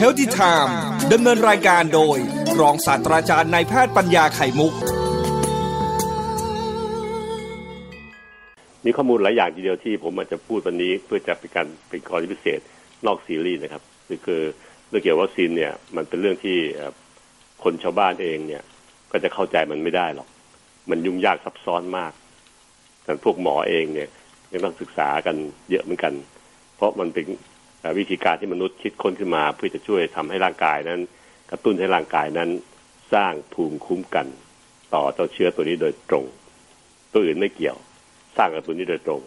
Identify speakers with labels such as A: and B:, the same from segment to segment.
A: h e a l t h y Time ดำเนินรายการโดย รองศาสตราจารย์นายแพทย์ปัญญาไข่มุก
B: มีข้อมูลหลายอย่างทีเดียวที่ผมอาจจะพูดวันนี้เพื่อจะเป็นการเป็นกรณีพิเศษนอกซีรีส์นะครับคือคือเรื่องเกี่ยวกับวัคซีนเนี่ยมันเป็นเรื่องที่คนชาวบ้านเองเนี่ยก็จะเข้าใจมันไม่ได้หรอก มันยุ่งยากซับซ้อนมากแต่พวกหมอเองเนี่ยยังต้องศึกษากันเยอะเหมือนกัน เพราะมันเป็น วิธีการที่มนุษย์คิดค้นขึ้นมา เพื่อจะช่วยทำให้ร่างกายนั้น กระตุ้นให้ร่างกายนั้น สร้างภูมิคุ้มกัน ต่อเจ้าเชื้อตัวนี้โดยตรง ตัวอื่นไม่เกี่ยว สร้างกระตุ้นนี้โดยตรง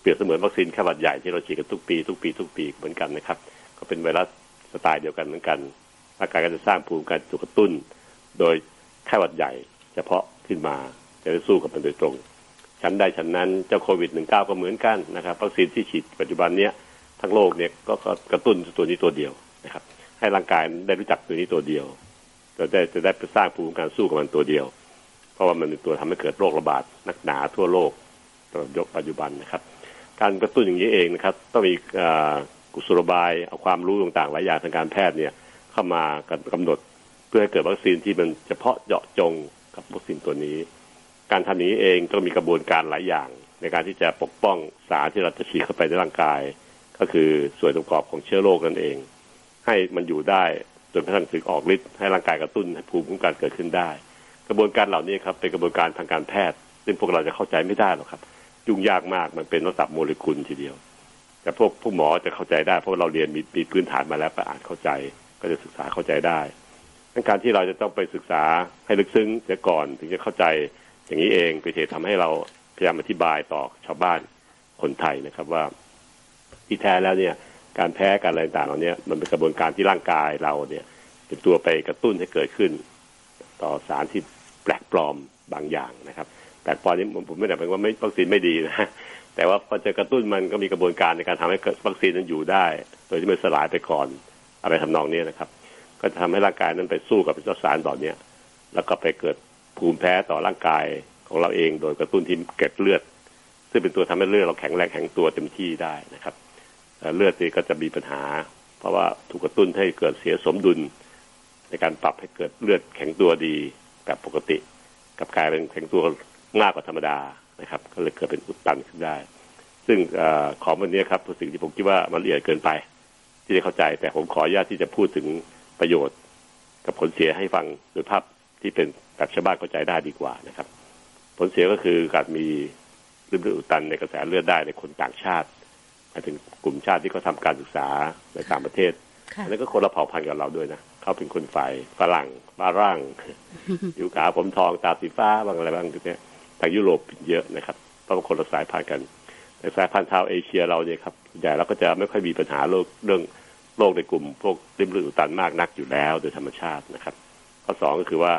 B: เปรียบเสมือนวัคซีนแค่หวัดใหญ่ที่เราฉีดกันทุกปีทุกปีทุกปีเหมือนกันนะครับ ก็เป็นไวรัสสไตล์เดียวกันเหมือนกันร่างกายก็จะสร้างภูมิกันกระตุ้น โดยแค่หวัดใหญ่ เฉพาะขึ้นมาจะได้สู้กับมันโดยตรงชั้นใดชั้นนั้นเจ้าโควิด -19 ก็เหมือนกันนะครับวัคซีนที่ฉีดปัจจุบันเนี้ย ทั้งโลกเนี่ยก็กระตุ้นตัวนี้ตัวเดียวนะครับ ให้ร่างกายได้รู้จักตัวนี้ตัวเดียวจะได้จะได้ไปสร้างภูมิคุ้มกันสู้กับมันตัวเดียว เพราะว่ามันเป็นตัวทำให้เกิดโรคระบาดนักหนาทั่วโลกตลอดยกปัจจุบันนะครับ การกระตุ้นอย่างนี้เองนะครับ ต้องมีกุศโลบายเอาความรู้ต่างๆหลายอย่างทางการแพทย์เนี่ยเข้ามากำหนดเพื่อให้เกิดวัคซีนที่มันเฉพาะเจาะจงกับวัคซีนตัวนี้ การทำอย่างนี้เองต้องมีกระบวนการหลายอย่าง ในการที่จะปกป้องสารที่เราจะฉีดเข้าไปในร่างกาย ก็คือส่วนประกอบของเชื้อโรคนั่นเอง ให้มันอยู่ได้จนกระทั่งถึงออกฤทธิ์ให้ร่างกายกระตุ้นให้ภูมิคุ้มกันเกิดขึ้นได้ กระบวนการเหล่านี้ครับเป็นกระบวนการทางการแพทย์ ซึ่งพวกเราจะเข้าใจไม่ได้หรอกครับ ยุ่งยากมากมันเป็นระดับโมเลกุลทีเดียว แต่พวกผู้หมอจะเข้าใจได้ เพราะเราเรียนมีมีพื้นฐานมาแล้วไปอ่านเข้าใจ ก็จะศึกษาเข้าใจได้การที่เราจะต้องไปศึกษาให้ลึกซึ้งเสียก่อนถึงจะเข้าใจอย่างนี้เองเป็นเหตุทำให้เราพยายามอธิบายต่อชาวบ้านคนไทยนะครับว่า ที่แท้แล้วเนี่ยการแพ้การอะไรต่างๆเหล่านี้มันเป็นกระบวนการที่ร่างกายเราเนี่ยเป็นตัวไปกระตุ้นให้เกิดขึ้น ต่อสารที่แปลกปลอมบางอย่างนะครับแปลกปลอมนี้ผมไม่ได้หมายว่าไม่วัคซีนไม่ดีนะแต่ว่าพอจะกระตุ้นมันก็มีกระบวนการในการทำให้วัคซีนนั้นอยู่ได้ โดยที่ไม่สลายไปก่อนอะไรทำนองนี้นะครับ ก็จะทำให้ร่างกายนั้นไปสู้กับเจ้าสารต่อเนี้ยแล้วก็ไปเกิดภูมิแพ้ต่อร่างกายของเราเอง โดยกระตุ้นที่เก็ดเลือด ซึ่งเป็นตัวทำให้เลือดเราแข็งแรงแข็งตัวเต็มที่ได้นะครับ เลือดนี่ก็จะมีปัญหา เพราะว่าถูกกระตุ้นให้เกิดเสียสมดุล ในการปรับให้เกิดเลือดแข็งตัวดีแบบปกติ กับกลายเป็นแข็งตัวง่ายกว่าธรรมดานะครับ ก็เลยเกิดเป็นอุดตันขึ้นได้ ซึ่งอของวันนี้ครับสิ่งที่ผมคิดว่ามันละเอียดเกินไป ที่จะเข้าใจแต่ผมขออนุญาตที่จะพูดถึงประโยชน์ กับผลเสียให้ฟังโดยภาพที่เป็นแบบชาวบ้านเข้าใจได้ดีกว่านะครับ ผลเสียก็คือการมีเลือดอุดตันในกระแสเลือดได้ในคนต่างชาติ หมายถึงกลุ่มชาติที่เขาทาการศึกษาในต่างประเทศอันนั้นก็คนละเผ่าพันธุ์กับเราด้วยนะเขาเป็นคนฝ่ายฝรั่งบ้าร่างผิวขาวผมทองตาสีฟ้าบางอะไรบางทีเนี้ยทางยุโรปเยอะนะครับต้องคนละสายพันธุ์กันในสายพันธุ์ชาวเอเชียเราเนี่ยครับใหญ่เราก็จะไม่ค่อยมีปัญหาโรคเรื่องโรคในกลุ่ม พวกริมเลือดอุดตันมากนักอยู่แล้วโดยธรรมชาตินะครับ ข้อสองก็คือว่า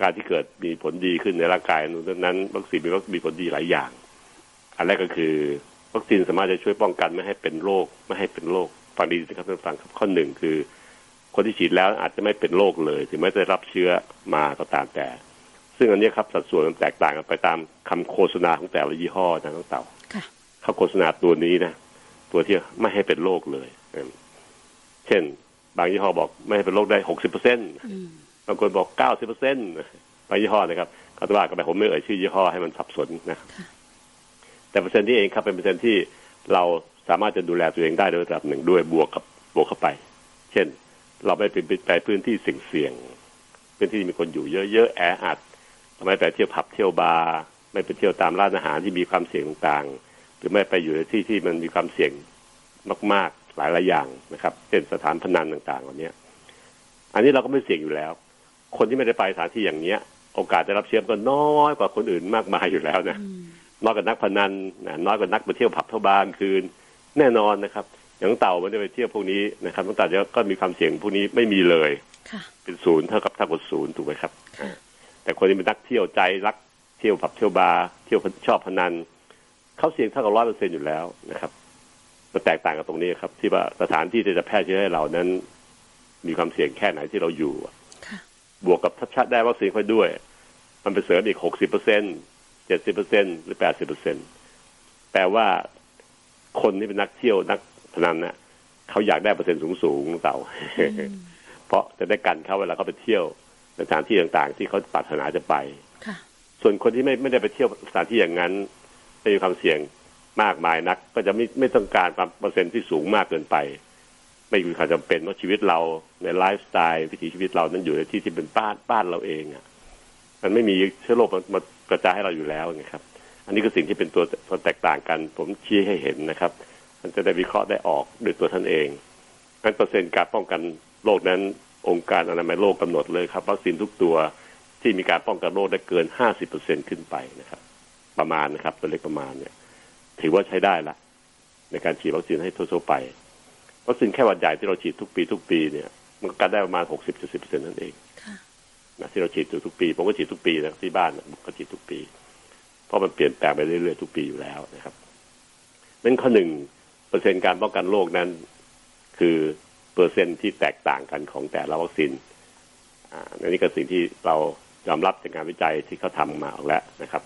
B: การที่เกิดมีผลดีขึ้นในร่างกายนั้นวัคซีนมีผลดีหลายอย่าง อันแรกก็คือ วัคซีนสามารถจะช่วยป้องกันไม่ให้เป็นโรคไม่ให้เป็นโรคฟังดีนะครับท่านฟังครับข้อหนึ่งคือ คนที่ฉีดแล้วอาจจะไม่เป็นโรคเลย ถึงแม้จะรับเชื้อมาก็ตามแต่ ซึ่งอันนี้ครับสัดส่วนมันแตกต่างกันไปตามคำโฆษณาของแต่ละยี่ห้อนะทั้งเต่าเขาโฆษณาตัวนี้นะตัวที่ไม่ให้เป็นโรคเลย เช่น บางยี่ห้อบอกไม่ให้เป็นโรคได้หกสิบเปอร์เซ็นต์บางคนบอกเก้าสิบเปอร์เซ็นต์บางยี่ห้อนะครับเขาจะว่ากันไปผมไม่เอ่ยชื่อยี่ห้อให้มันสับสนนะ แต่เปอร์เซ็นต์ที่เองครับเป็นเปอร์เซ็นต์ที่เราสามารถจะดูแลตัวเองได้โดยระดับหนึ่งด้วยบวกกับบวกเข้าไป เช่น เราไม่ไปไปพื้นที่เสี่ยงพื้นที่มีคนอยู่เยอะๆแออัดไม่ไปเที่ยวผับเที่ยวบาร์ไม่ไปเที่ยวตามร้านอาหารที่มีความเสี่ยงต่างๆ หรือไม่ไปอยู่ในที่ที่มันมีความเสี่ยงมาก ๆ หลายหลายอย่างนะครับ เช่นสถานพนันต่างๆเหล่านี้อันนี้เราก็ไม่เสี่ยงอยู่แล้ว คนที่ไม่ได้ไปสถานที่อย่างเนี้ย โอกาสจะรับเชื้อก็น้อยกว่าคนอื่นมากมายอยู่แล้วนะ น้อยกว่านักพนันน้อยกว่านักไปเที่ยวผับเที่ยวบาร์คืน แน่นอนนะครับ อย่างเต่ามันจะไปเที่ยวพวกนี้นะครับตั้งแต่ก็มีความเสี่ยงพวกนี้ไม่มีเลยเป็นศูนย์เท่ากับเท่ากับศูนย์ถูกไหมครับ แต่คนที่เป็นนักเที่ยวใจรักเที่ยวผับเที่ยวบาร์เที่ยวชอบพนันเขาเสี่ยงเท่ากับร้อยเปอร์เซ็นอยู่แล้วนะครับมันแตกต่างกับตรงนี้ครับ ที่ว่าสถานที่ที่จะแพร่เชื้อให้เรานั้น มีความเสี่ยงแค่ไหนที่เราอยู่บวกกับทัชได้วัคซีนค่อยด้วย มันไปเสริมอีกหกสิบเปอร์เซ็นต์ เจ็ดสิบเปอร์เซ็นหรือแปดสิบเปอร์เซ็นแปลว่าคนที่เป็นนักเที่ยวนักพนันนะเขาอยากได้เปอร์เซ็นต์สูงสูงๆเต่าเพราะจะได้กันเขาเวลาเขาไปเที่ยวสถานที่ต่างๆ ที่เขาปรารถนาจะไป
C: ค่ะ
B: ส่วนคนที่ไม่ไม่ได้ไปเที่ยวสถานที่อย่างนั้นไม่มีความเสี่ยงมากมายนัก ก็จะไม่ไม่ต้องการความเปอร์เซ็นต์ที่สูงมากเกินไป ไม่มีความจำเป็นเพราะชีวิตเราในไลฟ์สไตล์วิถีชีวิตเรานั้นอยู่ในที่ที่เป็นบ้านบ้านเราเองอะ มันไม่มีเชื้อโรคมามา กระจายให้เราอยู่แล้วไงครับ อันนี้คือสิ่งที่เป็นตัวตัวแตกต่างกัน ผมชี้ให้เห็นนะครับ มันจะได้วิเคราะห์ได้ออกด้วยตัวท่านเองงั้นเปอร์เซ็นต์การป้องกันโรคนั้น องค์การอนามัยโลกกำหนดเลยครับวัคซีนทุกตัวที่มีการป้องกันโรคได้เกิน 50%ขึ้นไปนะครับ ประมาณนะครับ ตัวเลขประมาณเนี่ย ถือว่าใช้ได้ละ ในการฉีดวัคซีนให้ทั่วๆไปวัคซีนแค่หวัดใหญ่ที่เราฉีดทุกปีทุกปีเนี่ย มันก็ได้ประมาณ 60-70%นั่นเอง นะที่เราฉีดทุกปี ผมก็ฉีดทุกปีนะที่บ้านนะก็ฉีดทุกปี เพราะมันเปลี่ยนแปลงไปเรื่อยๆทุกปีอยู่แล้วนะครับนั่นข้อหนึ่งเปอร์เซ็นต์การป้องกันโรคนั้น คือเปอร์เซ็นต์ที่แตกต่างกันของแต่ละวัคซีนอ่าอันนี้ก็สิ่งที่เรายอมรับจากงานวิจัยที่เขาทำมาออกแล้วนะครับ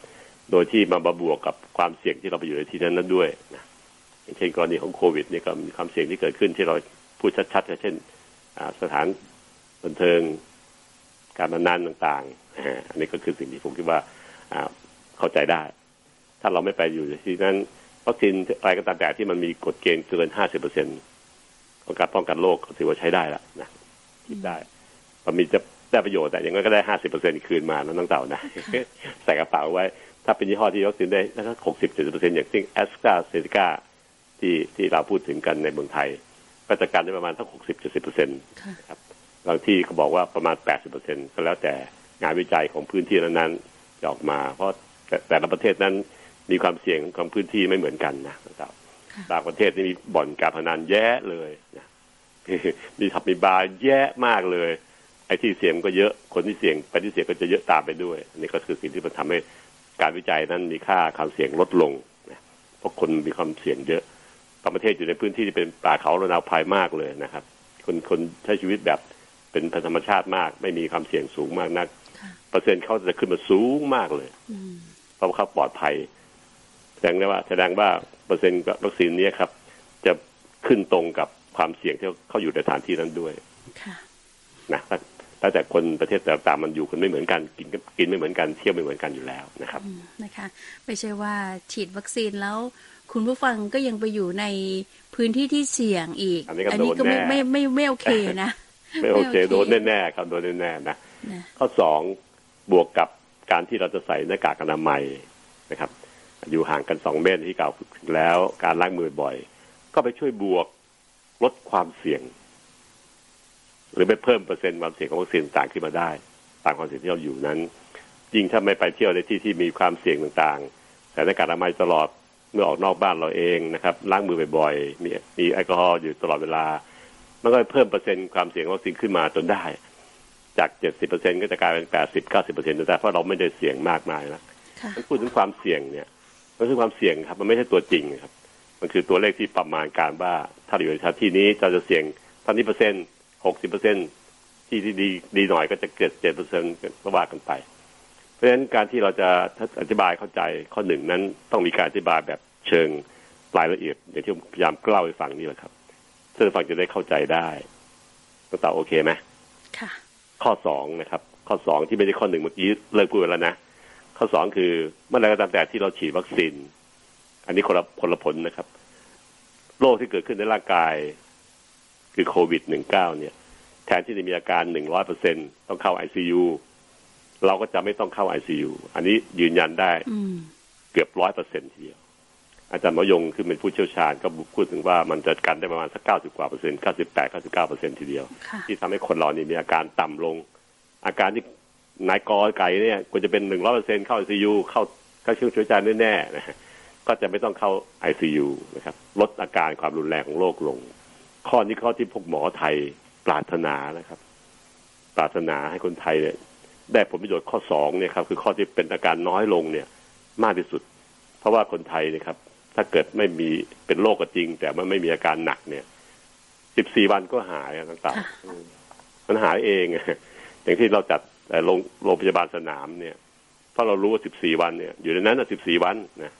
B: โดยที่มาบวกกับความเสี่ยงที่เราไปอยู่ในที่นั้นนั้นด้วยนะอย่างเช่นกรณีของโควิดนี่ก็มีความเสี่ยงที่เกิดขึ้นที่เราพูดชัดๆเช่นอ่าสถานบันเทิง การนันต่างๆอันนี้ก็คือสิ่งที่ผมคิดว่าเข้าใจได้ ถ้าเราไม่ไปอยู่ที่นั้นวัคซีนอะไรก็ตามแต่ที่มันมีกฎเกณฑ์เกิน50เปอร์เซ็นของการป้องกันโรคก็ถือว่าใช้ได้ละนะคิดได้มันมีจะได้ประโยชน์แต่อยังไงก็ได้50เปอร์เซ็นคืนมานะน้องเต่านะใส่กระเป๋าไว้ ถ้าเป็นยี่ห้อที่วัคซีนได้สักหกสิบเจ็ดสิบเปอร์เซ็นอย่างเช่นแอสตราเซเนกาที่ที่เราพูดถึงกันในเมืองไทย ก็จะกันได้ประมาณสักหกสิบเจ็ดสิบเปอร์เซ็นต์
C: ค
B: รับ บางที่เขาบอกว่าประมาณ 80%ก็แล้วแต่งานวิจัยของพื้นที่นั้นๆจะออกมา เพราะแต่แต่ละประเทศนั้นมีความเสี่ยงของพื้นที่ไม่เหมือนกันนะครับ
C: ค่ะ
B: บางประเทศนี่มีบ่อนการพนันแย่เลยนะมีทับมีบาร์แย่มากเลย ไอ้ที่เสี่ยงก็เยอะคนที่เสี่ยงไปที่เสี่ยงก็จะเยอะตามไปด้วยอันนี้ก็คือสิ่งที่มันทำให้การวิจัยนั้นมีค่าความเสี่ยงลดลงนะเพราะคนมีความเสี่ยงเยอะบางประเทศอยู่ในพื้นที่ที่เป็นป่าเขาระนาวภัยมากเลยนะครับ คนคนใช้ชีวิตแบบ เป็นธรรมชาติมาก ไม่มีความเสี่ยงสูงมากนัก
C: ค่ะ
B: เปอร์เซ็นต์เขาจะขึ้นมาสูงมากเลย
C: อืม
B: เพราะว่าเขาปลอดภัย แสดงได้ว่าแสดงว่าเปอร์เซ็นต์วัคซีนเนี้ครับ จะขึ้นตรงกับความเสี่ยงที่เขาอยู่ในสถานที่นั้นด้วย
C: ค่ะ
B: นะถ้าถ้าแต่คนประเทศต่างๆมันอยู่กันไม่เหมือนกันกินก็กินไม่เหมือนกันเที่ยวไม่เหมือนกันอยู่แล้วนะครับ
C: อืมนะคะ ไม่ใช่ว่าฉีดวัคซีนแล้ว คุณผู้ฟังก็ยังไปอยู่ในพื้นที่ที่เสี่ยงอีก
B: อันนี้ก็
C: นี้ก็ไม่
B: โดนแน่
C: ไม่ไม่ไม่โอเคนะ
B: ไม่โอเค
C: ไม่โอเค
B: โดนแน่ๆครับโดนแน่ๆนะ
C: นะ
B: ข้อสองบวกกับการที่เราจะใส่หน้ากากอนามัยนะครับ อยู่ห่างกันสองเมตรที่กล่าวถึงแล้วการล้างมือบ่อย ก็ไปช่วยบวกลดความเสี่ยง หรือไปเพิ่มเปอร์เซ็นต์ความเสี่ยงของวัคซีนต่างขึ้นมาได้ตามความเสี่ยงที่เราอยู่นั้นยิ่งถ้าไม่ไปเที่ยวในที่ที่มีความเสี่ยงต่างๆใส่หน้ากากอนามัยตลอดเมื่อออกนอกบ้านเราเองนะครับ ล้างมือบ่อยๆมีมีแอลกอฮอล์อยู่ตลอดเวลา มันก็เพิ่มเปอร์เซ็นต์ความเสี่ยงวัคซีนขึ้นมาจนได้ จาก70%ก็จะกลายเป็น80 90%ได้เพราะเราไม่ได้เสี่ยงมากมายนะ
C: ค่ะ
B: มันพูดถึงความเสี่ยงเนี่ยมันคือความเสี่ยงครับ มันไม่ใช่ตัวจริงครับ มันคือตัวเลขที่ประมาณการว่า ถ้าเราอยู่ในสถานที่นี้เราจะเสี่ยงเท่านี้เปอร์เซ็นต์หกสิบเปอร์เซ็นต์ที่ที่ดีดีหน่อยก็จะเกิดเจ็ดเปอร์เซ็นต์ก็ว่ากันไป เพราะฉะนั้นการที่เราจะอธิบายเข้าใจข้อหนึ่งนั้นต้องมีการอธิบายแบบเชิงรายละเอียดอย่างที่ผมพยายามเล่าให้ฟังนี่แหละครับ เพื่อฟังจะได้เข้าใจได้ตั้งแต่โอเคไหม
C: ค่ะ
B: ข้อสองนะครับ ข้อสองที่ไม่ใช่ข้อหนึ่งเมื่อกี้เลิกพูดไปแล้วนะข้อสองคือเมื่อไหรก็ตามแต่ที่เราฉีดวัคซีน อันนี้คนละคนละผลนะครับโรคที่เกิดขึ้นในร่างกาย คือโควิดหนึ่งเก้าเนี่ย แทนที่จะมีอาการหนึ่งร้อยเปอร์เซ็นต้องเข้าไอซียูเราก็จะไม่ต้องเข้าไอซียูอันนี้ยืนยันได้
C: อืม
B: เกือบร้อยเปอร์เซ็นทีเดียว อาจารย์หมอยงคือเป็นผู้เชี่ยวชาญก็พูดถึงว่ามันจะกันได้ประมาณสักเก้าสิบกว่าเปอร์เซ็นต์เก้าสิบแปดเก้าสิบเก้าเปอร์เซ็นทีเดียว
C: ค่ะ
B: ที่ทำให้คนเรานี่มีอาการต่ำลง อาการที่นายกอไก่เนี่ยควรจะเป็นหนึ่งร้อยเปอร์เซ็นเข้าไอซียูเข้าเข้าเครื่องช่วยหายใจแน่ๆนะฮะก็จะไม่ต้องเข้าไอซียูนะครับ ลดอาการความรุนแรงของโรคลง ข้อนี้ข้อที่พวกหมอไทยปรารถนานะครับ ปรารถนาให้คนไทยเนี่ยได้ผลประโยชน์ข้อสองเนี่ยครับคือข้อที่เป็นอาการน้อยลงเนี่ย มากที่สุด เพราะว่าคนไทยเนะครับ ถ้าเกิดไม่มีเป็นโรคก็จริง แต่มันไม่มีอาการหนักเนี่ย สิบสี่วันก็หายอะต่าง
C: ค่ะ
B: ๆอืมมันหายเอง อย่างที่เราจัดเอ่อโรงโรงพยาบาลสนามเนี่ยเพราะเรารู้ว่าสิบสี่วันเนี่ย อยู่ในนั้นสิบสี่วันนะ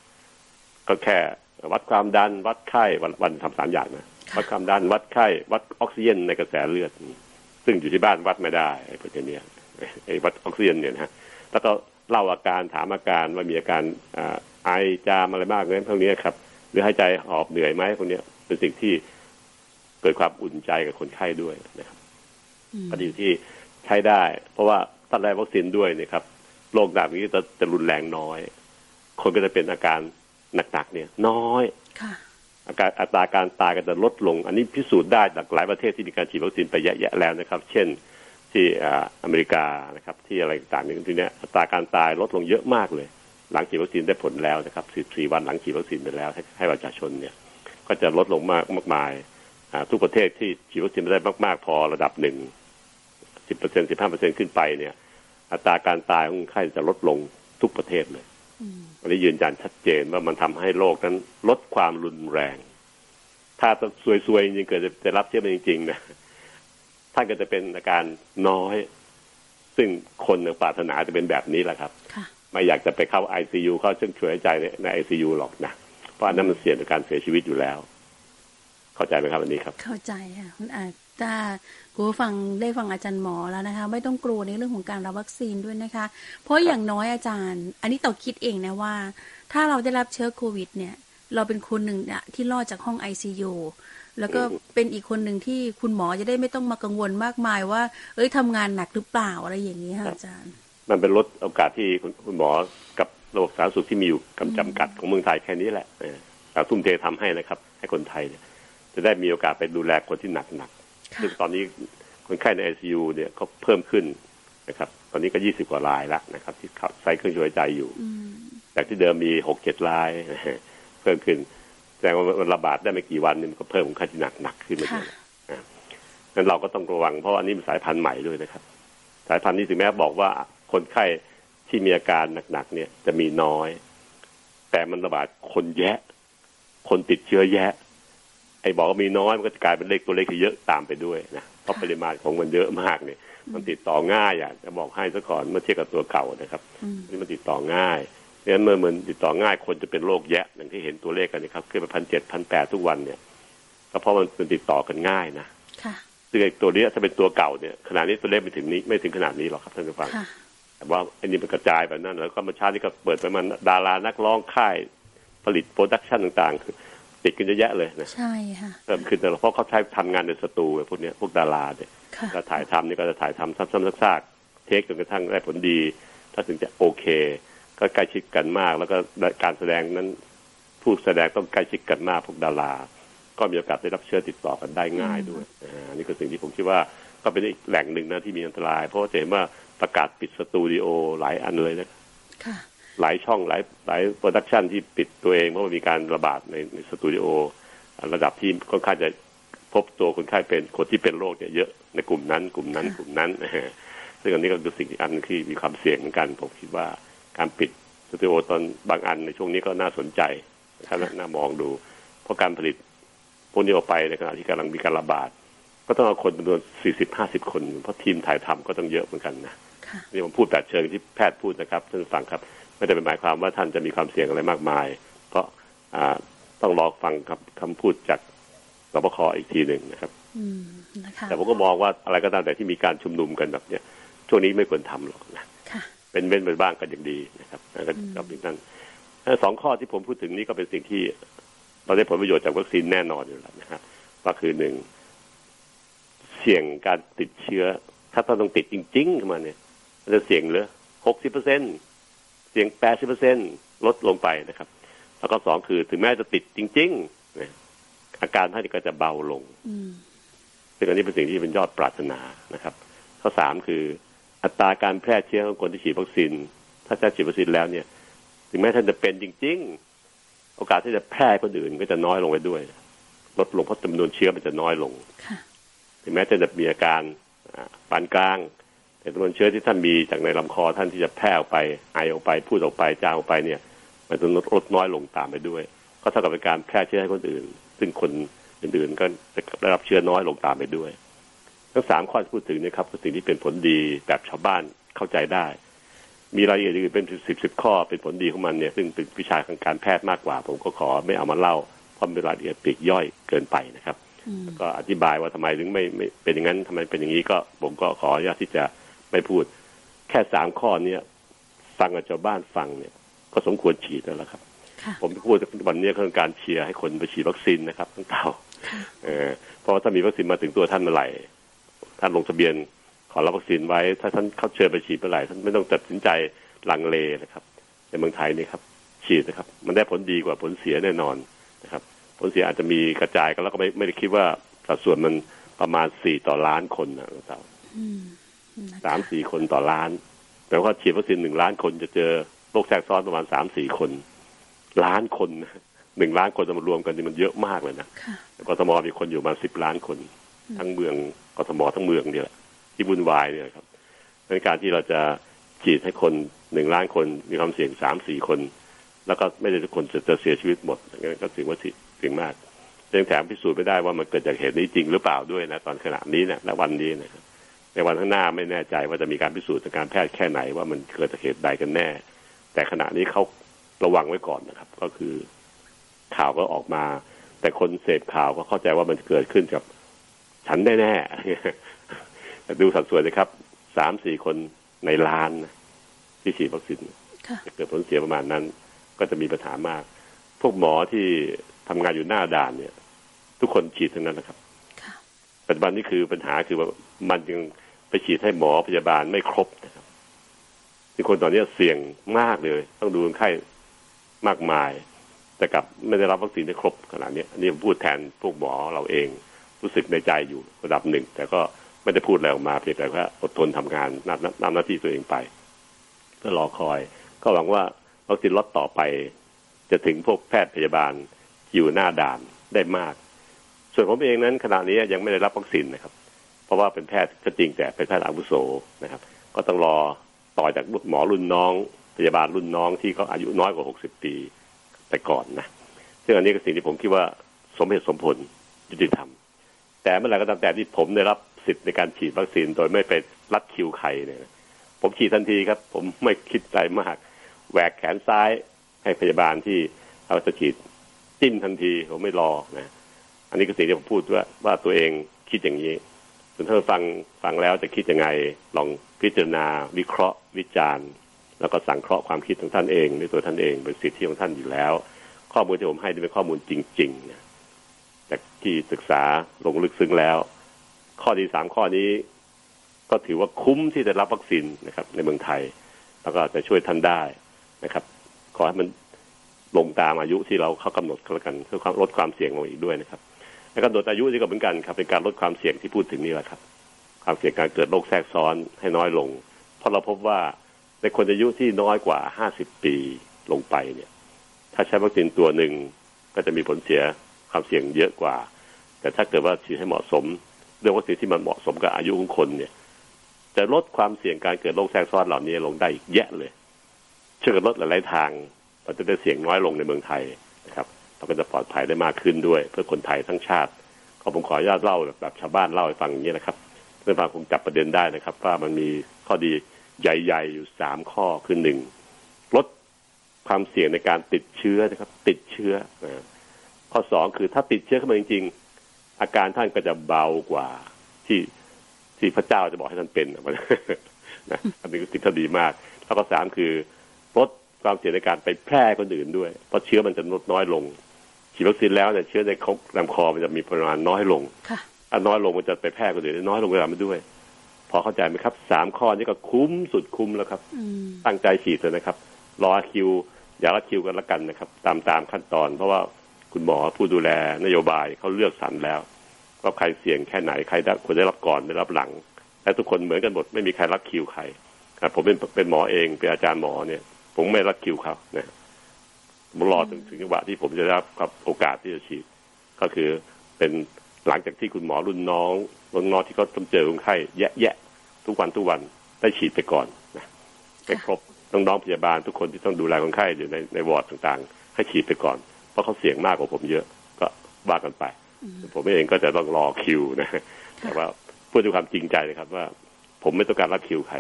B: ก็แค่วัดความดัน วัดไข้วันวันทำสามอย่างนะวัดความดันวัดไข้ วัดออกซิเจนในกระแสเลือด ซึ่งอยู่ที่บ้านวัดไม่ได้ไอ้พวกนี้ไอ้วัดออกซิเจนเนี่ยนะฮะแล้วก็เล่าอาการถามอาการว่ามีอาการ ไอจามอะไรมากเลยพวกนี้ครับ หรือหายใจหอบเหนื่อยไหมพวกนี้เป็นสิ่งที่เกิดความอุ่นใจกับคนไข้ด้วยนะครับก็ดีที่ใช้ได้ เพราะว่าถ้าได้วัคซีนด้วยเนี่ยครับโรคแบบนี้จะจะรุนแรงน้อย คนก็จะเป็นอาการหนักๆเนี่ย น้อยอาการอัตราการตายก็จะลดลง อันนี้พิสูจน์ได้จากหลายประเทศที่มีการฉีดวัคซีนไปเยอะๆแล้วนะครับ เช่นที่อเมริกานะครับ ที่อะไรต่างๆนี่ทีนี้อัตราการตายลดลงเยอะมากเลย หลังฉีดวัคซีนได้ผลแล้วนะครับ14วันหลังฉีดวัคซีนไปแล้วให้ประชาชนเนี่ย ก็จะลดลงมากมากมายทุกประเทศที่ฉีดวัคซีนได้มาก ๆ พอระดับหนึ่งสิบเปอร์เซ็นสิบห้าเปอร์เซ็นขึ้นไปเนี่ย อัตราการตายของคนไข้จะลดลงทุกประเทศเลยอันนี้ยืนยันชัดเจนว่ามันทำให้โรคนั้นลดความรุนแรง ถ้าซวยๆจริงๆเกิดจะรับเชื้อมาจริงๆนะท่านก็จะเป็นอาการน้อย ซึ่งคนปรารถนาจะเป็นแบบนี้แหละครับ ไม่อยากจะไปเข้าไอซียูเข้าเชื่อช่วยใจในไอซียูหรอกนะ เพราะอันนั้นมันเสี่ยงต่อการเสียชีวิตอยู่แล้ว เข้าใจไหมครับอันนี้ครับ
C: เข้าใจค่ะคุณอาถ้าคุณฟังได้ฟังอาจารย์หมอแล้วนะคะ ไม่ต้องกลัวในเรื่องของการรับวัคซีนด้วยนะคะ เพราะอย่างน้อยอาจารย์ อันนี้ต่อคิดเองนะว่า ถ้าเราได้รับเชื้อโควิด เนี่ย เราเป็นคนหนึ่งเนี่ยที่รอดจากห้องไอซียูแล้วก็เป็นอีกคนหนึ่งที่คุณหมอจะได้ไม่ต้องมากังวลมากมายว่า เอ้ยทำงานหนักหรือเปล่าอะไรอย่างนี้ค่ะอาจารย์
B: มันเป็นลดโอกาสที่คุณหมอกับระบบสาธารณสุขที่มีอยู่กำจำกัดของเมืองไทยแค่นี้แหละเราทุ่มเททำให้นะครับ ให้คนไทยเนี่ยจะได้มีโอกาสไปดูแลคนที่หนักหนักซึ่งตอนนี้คนไข้ในไอซียูเนี่ยก็เพิ่มขึ้นนะครับ ตอนนี้ก็ยี่สิบกว่ารายแล้วนะครับ ที่ใส่เครื่องช่วยใจอยู่ จากที่เดิมมีหกเจ็ดราย เพิ่มขึ้นแสดงว่ามันระบาดได้ไม่กี่วันนี่มันก็เพิ่มค่าที่หนักหนักขึ้นมาเยอะนั้นเราก็ต้องระวังเพราะอันนี้มันสายพันธุ์ใหม่ด้วยนะครับ สายพันธุ์นี้ถึงแม้บอกว่า คนไข้ที่มีอาการหนักๆเนี่ยจะมีน้อย แต่มันระบาดคนแยะ คนติดเชื้อแยะ ไอ้บอกว่ามีน้อยมันก็จะกลายเป็นเลขตัวเลขที่เยอะตามไปด้วยนะเพราะปริมาณของมันเยอะมากเนี่ย มันติดต่อง่ายอย่างจะบอกให้ซะก่อนเมื่อเทียบกับตัวเก่านะครับนี่มันติดต่อง่ายเพราะฉะนั้นเมื่อมันติดต่อง่ายคนจะเป็นโรคแยะอย่างที่เห็นตัวเลขกันนะครับขึ้นไปพันเจ็ดพันแปดทุกวันเนี่ยก็เพราะมันเป็นติดต่อกันง่ายนะซึ่งตัวนี้ถ้าเป็นตัวเก่าเนี่ยขนาดนี้ตัวเลขไม่ถึงนี้ไม่ถึงขนาดนี้หรอกครับท่านผู้ฟัง แต่ว่าอันนี้มันกระจายแบบนั้น แล้วก็มาชาตินี้ก็เปิดไปมันดารานักร้องค่ายผลิต production ต่างๆคือติดกันเยอะแยะเลยนะ
C: ใช่ค่ะ
B: เพิ่มขึ้นแต่เพราะเขาใช้ทำงานในสตูพวกนี้พวกดาราเนี่ยแล้วถ่ายทำนี่ก็จะถ่ายทำซ้ำๆซากๆ take จนกระทั่งได้ผลดี ถ้าถึงจะโอเค ก็ใกล้ชิดกันมาก แล้วก็การแสดงนั้นผู้แสดงต้องใกล้ชิดกันมากพวกดารา ก็มีโอกาสได้รับเชื้อติดต่อกันได้ง่ายด้วยอันนี้คือสิ่งที่ผมคิดว่าก็เป็นอีกแหล่งหนึ่งนะที่มีอันตราย เพราะว่าเห็นว่า ประกาศปิดสตูดิโอหลายอันเลยนะหลายช่องหลายหลาย production ที่ปิดตัวเองเพราะว่ามีการระบาดในในสตูดิโอระดับที่ค่อนข้างจะพบตัวคนไข้เป็นคนที่เป็นโรคเนี่ยเยอะในกลุ่มนั้น กลุ่มนั้นกลุ่มนั้นซึ่งอันนี้ก็คือสิ่งที่อันที่มีความเสี่ยงเหมือนกัน ผมคิดว่าการปิดสตูดิโอตอนบางอันในช่วงนี้ก็น่าสนใจถ้าน่ามองดู เพราะการผลิตพวกนี้ออกไปในขณะที่กำลังมีการระบาด ก็ต้องเอาคนจำนวนสี่สิบห้าสิบคน เพราะทีมถ่ายทำก็ต้องเยอะเหมือนกันนะ นี่ผมพูดแต่เชิงที่แพทย์พูดนะครับท่านฟังครับ ไม่ได้เป็นหมายความว่าท่านจะมีความเสี่ยงอะไรมากมาย เพราะอ่าต้องรอฟังคำคำพูดจากสบคอีกทีหนึ่งนะครับแต่ผมก็มองว่าอะไรก็ตามแต่ที่มีการชุมนุมกันแบบเนี้ยช่วงนี้ไม่ควรทำหรอกนะเป็นเว้นไปบ้างก็ยังดีนะครับก็กับนั้นสองข้อที่ผมพูดถึงนี้ก็เป็นสิ่งที่เราได้ผลประโยชน์จากวัคซีนแน่นอนอยู่แล้วนะครับก็คือหนึ่งเสี่ยงการติดเชื้อ ถ้าต้องติดจริงๆขึ้นมาเนี่ยมัน จะเสี่ยงเหลือหกสิบเปอร์เซ็นเสี่ยงแปดสิบเปอร์เซ็นลดลงไปนะครับ แล้วก็สองคือถึงแม้จะติดจริงๆนะอาการท่านก็จะเบาลงซึ่งอันนี้เป็นสิ่งที่เป็นยอดปรารถนานะครับ ข้อสามคืออัตราการแพร่เชื้อของคนที่ฉีดวัคซีน ถ้าจะฉีดวัคซีนแล้วเนี่ย ถึงแม้ท่านจะเป็นจริง ๆ โอกาสที่จะแพร่คนอื่นก็จะน้อยลงไปด้วย ลดลงเพราะจำนวนเชื้อมันจะน้อยลงถึงแม้จะมีอาการปานกลาง แต่จำนวนเชื้อที่ท่านมีจากในลำคอท่านที่จะแพร่ออกไปไอออกไปพูดออกไปจางออกไปเนี่ย มันจะลดน้อยลงตามไปด้วย ก็เท่ากับเป็นการแพร่เชื้อให้คนอื่น ซึ่งคนอื่นๆก็จะได้รับเชื้อน้อยลงตามไปด้วย ทั้งสามข้อที่พูดถึงนะครับคือสิ่งที่เป็นผลดีแบบชาวบ้านเข้าใจได้ มีรายละเอียดอื่นเป็นสิบสิบข้อเป็นผลดีของมันเนี่ย ซึ่งเป็นวิชาทางการแพทย์มากกว่า ผมก็ขอไม่เอามาเล่าเพราะเป็นรายละเอียดปลีกย่อยเกินไปนะครับ
C: อืม
B: ก็อธิบายว่าทำไมถึงไม่ไม่เป็นอย่างนั้นทำไมเป็นอย่างนี้ก็ผมก็ขออนุญาตที่จะ ไม่พูด แค่สามข้อเนี้ยฟังกับชาวบ้านฟังเนี่ย ก็สมควรฉีดแล้วล่ะครับ
C: ค่ะ
B: ผมพูดวันนี้ก็คือการเชียร์ให้คนไปฉีดวัคซีนนะครับทั้งเท่าเออเพราะว่าถ้ามีวัคซีนมาถึงตัวท่านเมื่อไหร่ท่านลงทะเบียนขอรับวัคซีนไว้ ถ้าท่านเข้าเชิญไปฉีดเมื่อไหร่ท่านไม่ต้องตัดสินใจลังเลนะครับ ในเมืองไทยนี่ครับฉีดนะครับ มันได้ผลดีกว่าผลเสียแน่นอนนะครับ ผลเสียอาจจะมีกระจายกันแล้วก็ไม่ไม่ได้คิดว่าสัดส่วนมันประมาณสี่ต่อล้านคนนะเรา
C: อืมนะคะ
B: สามสี่คนต่อล้านแปลว่าฉีดวัคซีนหนึ่งล้านคนจะเจอโรคแทรกซ้อนประมาณสามสี่คน ล้านคนนะหนึ่งล้านคนจะมารวมกันนี่มันเยอะมากเลยนะ
C: ค่ะ
B: กทมมีคนอยู่ประมาณสิบล้านคน ทั้งเมืองกทมทั้งเมืองเนี่ยแหละที่วุ่นวายเนี่ยครับในการที่เราจะฉีดให้คนหนึ่งล้านคนมีความเสี่ยงสามสี่คน แล้วก็ไม่ได้ทุกคนจะจะเสียชีวิตหมดงั้นก็ถือว่าสิเสี่ยงมากยังแถมพิสูจน์ไม่ได้ว่ามันเกิดจากเหตุนี้จริงหรือเปล่าด้วยนะตอนขณะนี้นะและวันนี้นะครับ ในวันข้างหน้าไม่แน่ใจว่าจะมีการพิสูจน์ทางการแพทย์แค่ไหนว่ามันเกิดจากเหตุใดกันแน่ แต่ขณะนี้เขาระวังไว้ก่อนนะครับ ก็คือข่าวก็ออกมา แต่คนเสพข่าวก็เข้าใจว่ามันเกิดขึ้นกับฉันแน่ๆแต่ดูสัดส่วนนะครับสามสี่คนในล้านนะที่ฉีดวัคซีน
C: ค่ะ
B: เกิดผลเสียประมาณนั้น ก็จะมีปัญหามาก พวกหมอที่ทำงานอยู่หน้าด่านเนี่ย ทุกคนฉีดทั้งนั้นนะครับ
C: ค่ะ
B: ปัจจุบันนี้คือปัญหาคือว่า มันยังไปฉีดให้หมอพยาบาลไม่ครบนะครับที่คนตอนนี้เสี่ยงมากเลย ต้องดูคนไข้มากมาย แต่กลับไม่ได้รับวัคซีนได้ครบขนาดนี้นนี้ผมพูดแทนพวกหมอเราเองรู้สึกในใจอยู่ระดับหนึ่ง แต่ก็ไม่ได้พูดอะไรออกมาเพียงแต่ว่าอดทนทำงานนำนำหน้าที่ตัวเองไปก็รอคอย ก็หวังว่าวัคซีนล็อตต่อไป จะถึงพวกแพทย์พยาบาลอยู่หน้าด่านได้มาก ส่วนผมเองนั้นขณะนี้ยังไม่ได้รับวัคซีนนะครับ เพราะว่าเป็นแพทย์ก็จริงแต่เป็นแพทย์อาวุโสนะครับ ก็ต้องรอต่อจากหมอรุ่นน้องพยาบาลรุ่นน้องที่เขาอายุน้อยกว่า 60 ปีแต่ก่อนนะซึ่งอันนี้ก็สิ่งที่ผมคิดว่าสมเหตุสมผลยุติธรรม แต่เมื่อไหร่ก็ตามแต่ที่ผมได้รับสิทธิ์ในการฉีดวัคซีนโดยไม่ไปรัดคิวใครเนี่ย ผมฉีดทันทีครับ ผมไม่คิดอะไรมากแหวกแขนซ้ายให้พยาบาลที่เขาจะฉีดจิ้มทันทีผมไม่รอนะ อันนี้ก็สิ่งที่ผมพูดว่าว่าตัวเองคิดอย่างนี้ ส่วนถ้าฟังฟังแล้วจะคิดยังไงลองพิจารณา วิเคราะห์วิจารณ์ แล้วก็สังเคราะห์ความคิดของท่านเองในตัวท่านเองเป็นสิทธิของท่านอยู่แล้ว ข้อมูลที่ผมให้นี่เป็นข้อมูลจริงๆนะจากที่ศึกษาลงลึกซึ้งแล้ว ข้อที่สามข้อนี้ ก็ถือว่าคุ้มที่จะรับวัคซีนนะครับ ในเมืองไทย แล้วก็จะช่วยท่านได้นะครับ ขอให้มันลงตามอายุที่เราเขากำหนดก็แล้วกันเพื่อความลดความเสี่ยงลงอีกด้วยนะครับ กำหนดอายุนี่ก็เหมือนกันครับเป็นการลดความเสี่ยงที่พูดถึงนี่แหละครับ ความเสี่ยงการเกิดโรคแทรกซ้อนให้น้อยลง เพราะเราพบว่าในคนอายุที่น้อยกว่า 50 ปีลงไปเนี่ย ถ้าใช้วัคซีนตัวหนึ่งก็จะมีผลเสียความเสี่ยงเยอะกว่า แต่ถ้าเกิดว่าฉีดให้เหมาะสมเรื่องวัคซีนที่มันเหมาะสมกับอายุของคนเนี่ยจะลดความเสี่ยงการเกิดโรคแทรกซ้อนเหล่านี้ลงได้อีกแยะเลยช่วยกันลดหลายๆทางเราจะได้เสี่ยงน้อยลงในเมืองไทยนะครับ เราก็จะปลอดภัยได้มากขึ้นด้วย เพื่อคนไทยทั้งชาติก็ผมขออนุญาตเล่าแบบชาวบ้านเล่าให้ฟังอย่างนี้นะครับเพื่อนฟังคงจับประเด็นได้นะครับ ว่ามันมีข้อดีใหญ่ๆอยู่สามข้อคือหนึ่งลดความเสี่ยงในการติดเชื้อนะครับ ติดเชื้อข้อสองคือถ้าติดเชื้อเข้ามาจริง ๆ อาการท่านก็จะเบากว่าที่ที่พระเจ้าจะบอกให้ท่านเป็นนะนะอันนี้ก็สิ่งที่ดีมาก แล้วก็สามคือลดความเสี่ยงในการไปแพร่คนอื่นด้วย เพราะเชื้อมันจะลดน้อยลง ฉีดวัคซีนแล้วเนี่ยเชื้อในลำคอมันจะมีปริมาณน้อยลง
C: ค่ะ
B: อันน้อยลงมันจะไปแพร่คนอื่นได้น้อยลงตามไปด้วย พอเข้าใจไหมครับสามข้อนี้ก็คุ้มสุดคุ้มแล้วครับ
C: อืม
B: ตั้งใจฉีดเลยนะครับ รอคิว อย่ารัดคิวกันละกันนะครับ ตามตามขั้นตอน เพราะว่าคุณหมอผู้ดูแลนโยบายเขาเลือกสรรแล้วว่าใครเสี่ยงแค่ไหนใครได้ควรได้รับก่อนได้รับหลังและทุกคนเหมือนกันหมดไม่มีใครรัดคิวใครครับผมเป็นเป็นหมอเองเป็นอาจารย์หมอเนี่ย ผมไม่รัดคิวเขานะผม รอถึงถึงจังหวะที่ผมจะได้รับโอกาสที่จะฉีด ก็คือเป็นหลังจากที่คุณหมอรุ่นน้องรุ่นน้องที่เขาต้องเจอคนไข้แยะแยะทุกวันทุกวันได้ฉีดไปก่อนนะไปครบน้องๆพยาบาลทุกคนที่ต้องดูแลคนไข้อยู่ในในวอร์ดต่างๆ ให้ฉีดไปก่อน เพราะเขาเสี่ยงมากกว่าผมเยอะก็ว่ากันไป ผมเองก็จะต้องรอคิวนะแต่ว่าพูดด้วยความจริงใจเลยครับว่า ผมไม่ต้องการรับคิวใคร